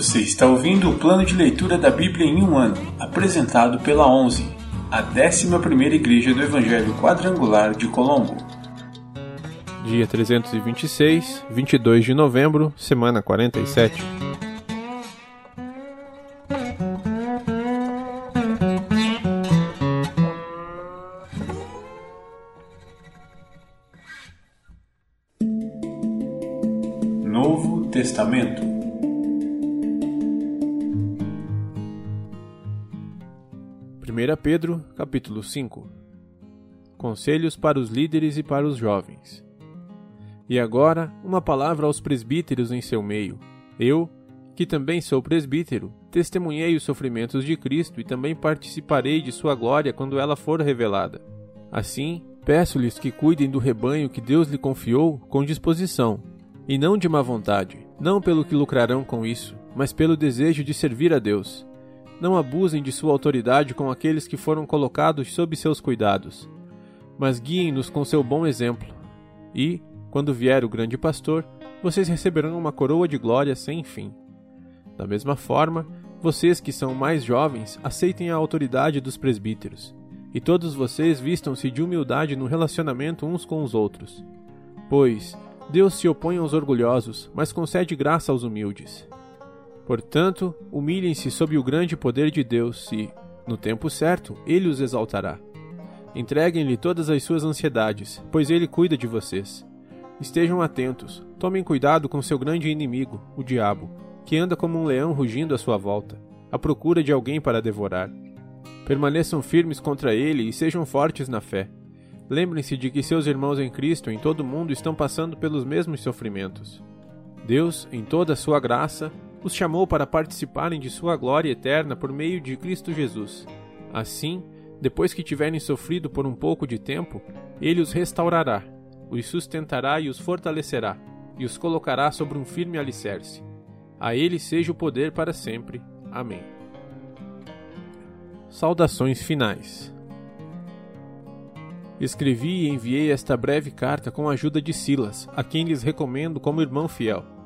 Você está ouvindo o plano de leitura da Bíblia em um ano, apresentado pela 11, a 11ª Igreja do Evangelho Quadrangular de Colombo. Dia 326, 22 de novembro, semana 47. Novo Testamento Pedro, capítulo 5 Conselhos para os líderes e para os jovens. E agora, uma palavra aos presbíteros em seu meio. Eu, que também sou presbítero, testemunhei os sofrimentos de Cristo e também participarei de sua glória quando ela for revelada. Assim, peço-lhes que cuidem do rebanho que Deus lhe confiou com disposição, e não de má vontade, não pelo que lucrarão com isso, mas pelo desejo de servir a Deus não abusem de sua autoridade com aqueles que foram colocados sob seus cuidados, mas guiem-nos com seu bom exemplo. E, quando vier o grande pastor, vocês receberão uma coroa de glória sem fim. Da mesma forma, vocês que são mais jovens, aceitem a autoridade dos presbíteros, e todos vocês vistam-se de humildade no relacionamento uns com os outros. Pois Deus se opõe aos orgulhosos, mas concede graça aos humildes. Portanto, humilhem-se sob o grande poder de Deus e, no tempo certo, ele os exaltará. Entreguem-lhe todas as suas ansiedades, pois ele cuida de vocês. Estejam atentos, tomem cuidado com seu grande inimigo, o diabo, que anda como um leão rugindo à sua volta, à procura de alguém para devorar. Permaneçam firmes contra ele e sejam fortes na fé. Lembrem-se de que seus irmãos em Cristo em todo o mundo estão passando pelos mesmos sofrimentos. Deus, em toda a sua graça, os chamou para participarem de sua glória eterna por meio de Cristo Jesus. Assim, depois que tiverem sofrido por um pouco de tempo, ele os restaurará, os sustentará e os fortalecerá, e os colocará sobre um firme alicerce. A ele seja o poder para sempre. Amém. Saudações finais. Escrevi e enviei esta breve carta com a ajuda de Silas, a quem lhes recomendo como irmão fiel.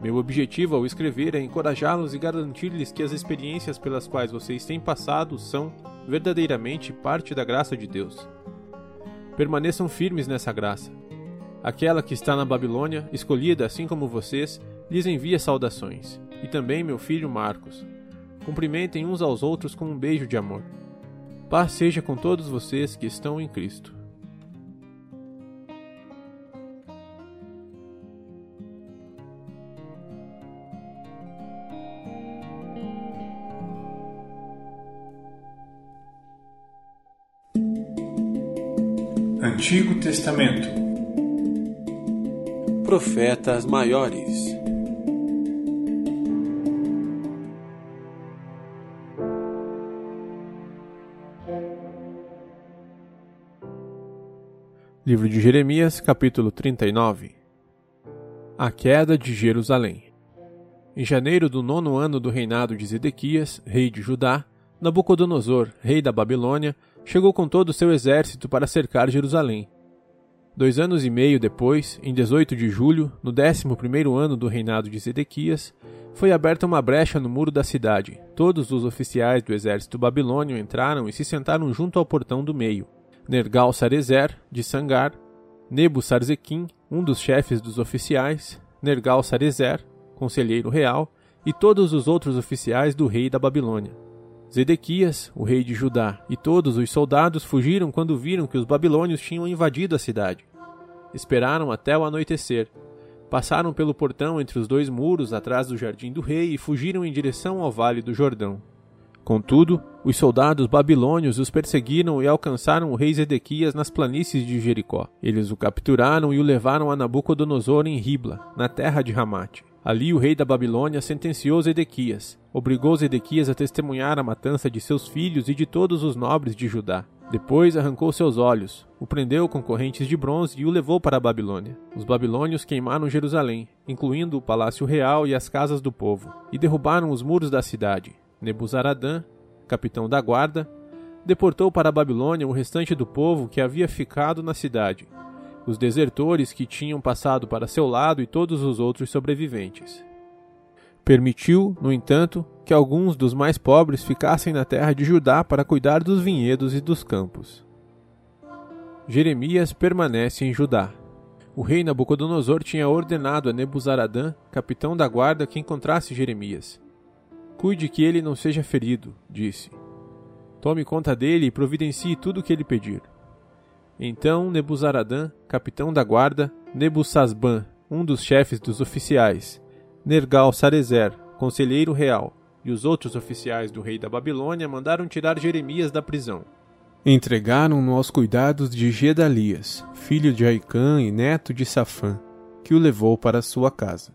Meu objetivo ao escrever é encorajá-los e garantir-lhes que as experiências pelas quais vocês têm passado são, verdadeiramente, parte da graça de Deus. Permaneçam firmes nessa graça. Aquela que está na Babilônia, escolhida assim como vocês, lhes envia saudações, e também meu filho Marcos. Cumprimentem uns aos outros com um beijo de amor. Paz seja com todos vocês que estão em Cristo. Antigo Testamento. Profetas Maiores. Livro de Jeremias, capítulo 39 A queda de Jerusalém. Em janeiro do nono ano do reinado de Zedequias, rei de Judá, Nabucodonosor, rei da Babilônia, chegou com todo o seu exército para cercar Jerusalém. Dois anos e meio depois, em 18 de julho, no décimo primeiro ano do reinado de Zedequias, foi aberta uma brecha no muro da cidade. Todos os oficiais do exército babilônio entraram e se sentaram junto ao portão do meio. Nergal-Sarezer, de Sangar, Nebu-Sarzequim, um dos chefes dos oficiais, Nergal-Sarezer, conselheiro real, e todos os outros oficiais do rei da Babilônia. Zedequias, o rei de Judá, e todos os soldados fugiram quando viram que os babilônios tinham invadido a cidade. Esperaram até o anoitecer. Passaram pelo portão entre os dois muros atrás do jardim do rei e fugiram em direção ao vale do Jordão. Contudo, os soldados babilônios os perseguiram e alcançaram o rei Zedequias nas planícies de Jericó. Eles o capturaram e o levaram a Nabucodonosor em Ribla, na terra de Ramate. Ali o rei da Babilônia sentenciou Zedequias, obrigou Zedequias a testemunhar a matança de seus filhos e de todos os nobres de Judá. Depois arrancou seus olhos, o prendeu com correntes de bronze e o levou para a Babilônia. Os babilônios queimaram Jerusalém, incluindo o palácio real e as casas do povo, e derrubaram os muros da cidade. Nebuzaradã, capitão da guarda, deportou para a Babilônia o restante do povo que havia ficado na cidade, os desertores que tinham passado para seu lado e todos os outros sobreviventes. Permitiu, no entanto, que alguns dos mais pobres ficassem na terra de Judá para cuidar dos vinhedos e dos campos. Jeremias permanece em Judá. O rei Nabucodonosor tinha ordenado a Nebuzaradã, capitão da guarda, que encontrasse Jeremias. Cuide que ele não seja ferido, disse. Tome conta dele e providencie tudo o que ele pedir. Então Nebuzaradã, capitão da guarda, Nebusasban, um dos chefes dos oficiais, Nergal-Sarezer, conselheiro real, e os outros oficiais do rei da Babilônia mandaram tirar Jeremias da prisão. Entregaram-no aos cuidados de Gedalias, filho de Aicã e neto de Safã, que o levou para sua casa.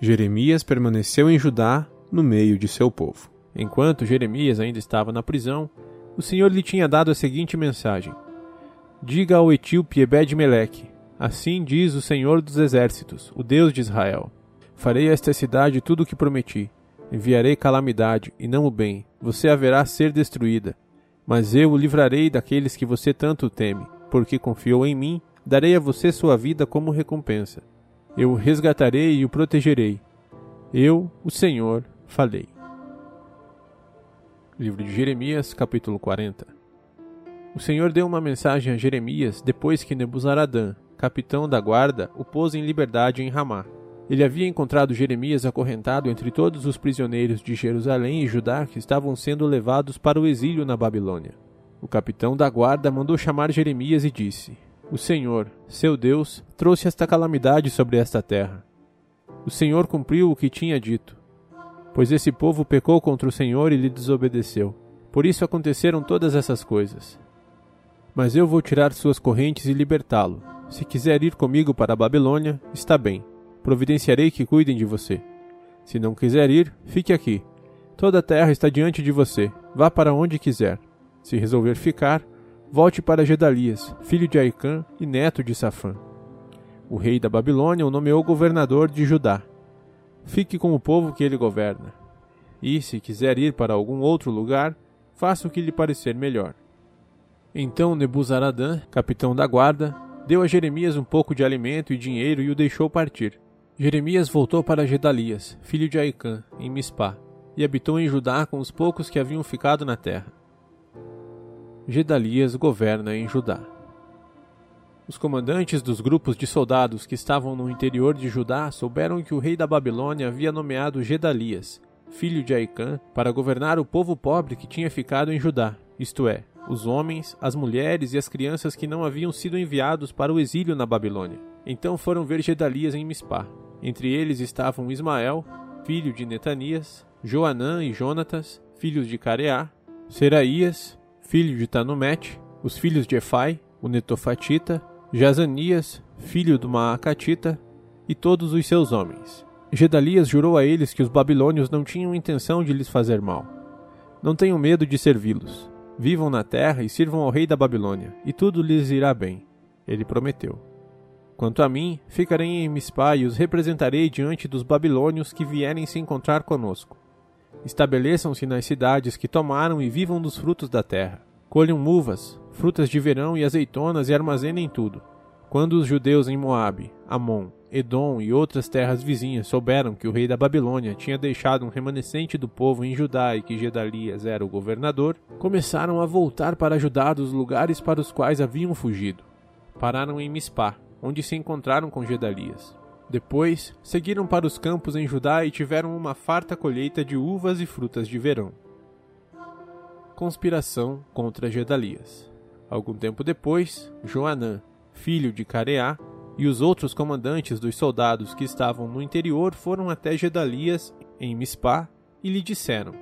Jeremias permaneceu em Judá, no meio de seu povo. Enquanto Jeremias ainda estava na prisão, o Senhor lhe tinha dado a seguinte mensagem: Diga ao etíope Ebed-Meleque: Assim diz o Senhor dos Exércitos, o Deus de Israel: Farei a esta cidade tudo o que prometi. Enviarei calamidade, e não o bem. Você haverá ser destruída, mas eu o livrarei daqueles que você tanto teme, porque confiou em mim, darei a você sua vida como recompensa. Eu o resgatarei e o protegerei. Eu, o Senhor, falei. Livro de Jeremias, capítulo 40 O Senhor deu uma mensagem a Jeremias depois que Nebuzaradã, capitão da guarda, o pôs em liberdade em Ramá. Ele havia encontrado Jeremias acorrentado entre todos os prisioneiros de Jerusalém e Judá que estavam sendo levados para o exílio na Babilônia. O capitão da guarda mandou chamar Jeremias e disse: O Senhor, seu Deus, trouxe esta calamidade sobre esta terra. O Senhor cumpriu o que tinha dito, pois esse povo pecou contra o Senhor e lhe desobedeceu. Por isso aconteceram todas essas coisas. Mas eu vou tirar suas correntes e libertá-lo. Se quiser ir comigo para a Babilônia, está bem providenciarei que cuidem de você. Se não quiser ir, fique aqui. Toda a terra está diante de você. Vá para onde quiser. Se resolver ficar, volte para Gedalias, filho de Aicã e neto de Safã. O rei da Babilônia o nomeou governador de Judá. Fique com o povo que ele governa. E, se quiser ir para algum outro lugar, faça o que lhe parecer melhor. Então Nebuzaradã, capitão da guarda, deu a Jeremias um pouco de alimento e dinheiro e o deixou partir. Jeremias voltou para Gedalias, filho de Aicã, em Mispá, e habitou em Judá com os poucos que haviam ficado na terra. Gedalias governa em Judá. Os comandantes dos grupos de soldados que estavam no interior de Judá souberam que o rei da Babilônia havia nomeado Gedalias, filho de Aicã, para governar o povo pobre que tinha ficado em Judá, isto é, os homens, as mulheres e as crianças que não haviam sido enviados para o exílio na Babilônia. Então foram ver Gedalias em Mispá, entre eles estavam Ismael, filho de Netanias, Joanã e Jonatas, filhos de Careá, Seraías, filho de Tanumete, os filhos de Efai, o Netofatita, Jazanias, filho do Maacatita, e todos os seus homens. Gedalias jurou a eles que os babilônios não tinham intenção de lhes fazer mal. Não tenham medo de servi-los. Vivam na terra e sirvam ao rei da Babilônia, e tudo lhes irá bem. Ele prometeu. Quanto a mim, ficarei em Mispá e os representarei diante dos babilônios que vierem se encontrar conosco. Estabeleçam-se nas cidades que tomaram e vivam dos frutos da terra. Colham uvas, frutas de verão e azeitonas e armazenem tudo. Quando os judeus em Moabe, Amon, Edom e outras terras vizinhas souberam que o rei da Babilônia tinha deixado um remanescente do povo em Judá e que Gedalias era o governador, começaram a voltar para Judá dos lugares para os quais haviam fugido. Pararam em Mispá, onde se encontraram com Gedalias. Depois, seguiram para os campos em Judá e tiveram uma farta colheita de uvas e frutas de verão. Conspiração contra Gedalias. Algum tempo depois, Joanã, filho de Careá, e os outros comandantes dos soldados que estavam no interior foram até Gedalias, em Mispá, e lhe disseram: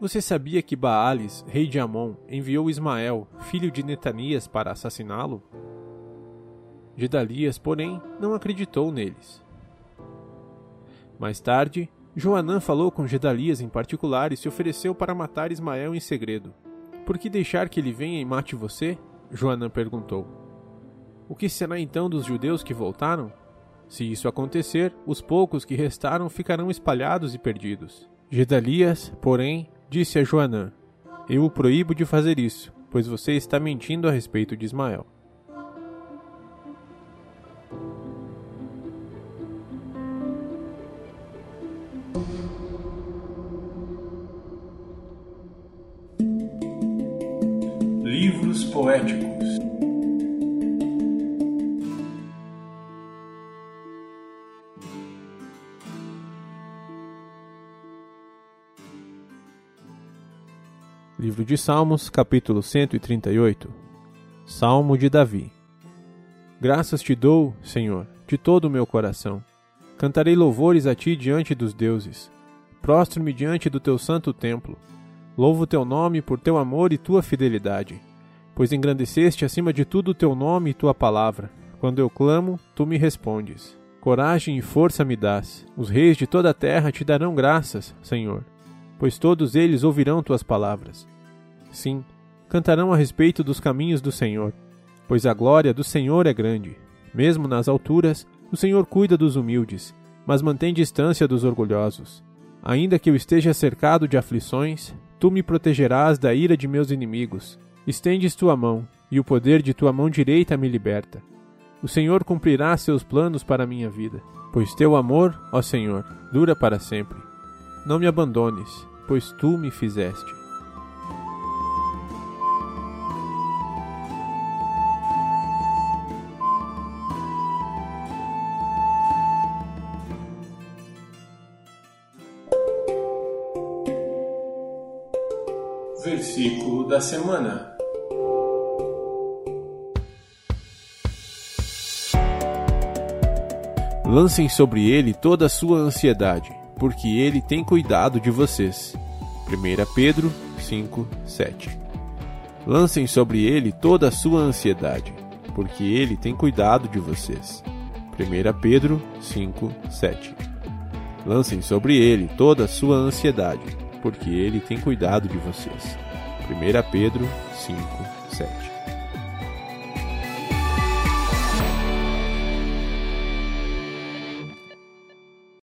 Você sabia que Baales, rei de Amon, enviou Ismael, filho de Netanias, para assassiná-lo? Gedalias, porém, não acreditou neles. Mais tarde, Joanã falou com Gedalias em particular e se ofereceu para matar Ismael em segredo. Por que deixar que ele venha e mate você? Joanã perguntou. O que será então dos judeus que voltaram? Se isso acontecer, os poucos que restaram ficarão espalhados e perdidos. Gedalias, porém, disse a Joanã: Eu o proíbo de fazer isso, pois você está mentindo a respeito de Ismael. Livros poéticos Livro de Salmos, capítulo 138 Salmo de Davi Graças te dou, Senhor, de todo o meu coração. Cantarei louvores a ti diante dos deuses. Prostro-me diante do teu santo templo. Louvo teu nome por teu amor e tua fidelidade, pois engrandeceste acima de tudo o teu nome e tua palavra. Quando eu clamo, tu me respondes. Coragem e força me dás. Os reis de toda a terra te darão graças, Senhor, pois todos eles ouvirão tuas palavras. Sim, cantarão a respeito dos caminhos do Senhor, pois a glória do Senhor é grande. Mesmo nas alturas, o Senhor cuida dos humildes, mas mantém distância dos orgulhosos. Ainda que eu esteja cercado de aflições, tu me protegerás da ira de meus inimigos. Estendes tua mão, e o poder de tua mão direita me liberta. O Senhor cumprirá seus planos para a minha vida, pois teu amor, ó Senhor, dura para sempre. Não me abandones, pois tu me fizeste. Versículo da semana. Lancem sobre ele toda a sua ansiedade, porque ele tem cuidado de vocês. 1 Pedro 5, 7 Lancem sobre ele toda a sua ansiedade, porque ele tem cuidado de vocês. 1 Pedro 5, 7 Lancem sobre ele toda a sua ansiedade, porque ele tem cuidado de vocês. 1 Pedro 5, 7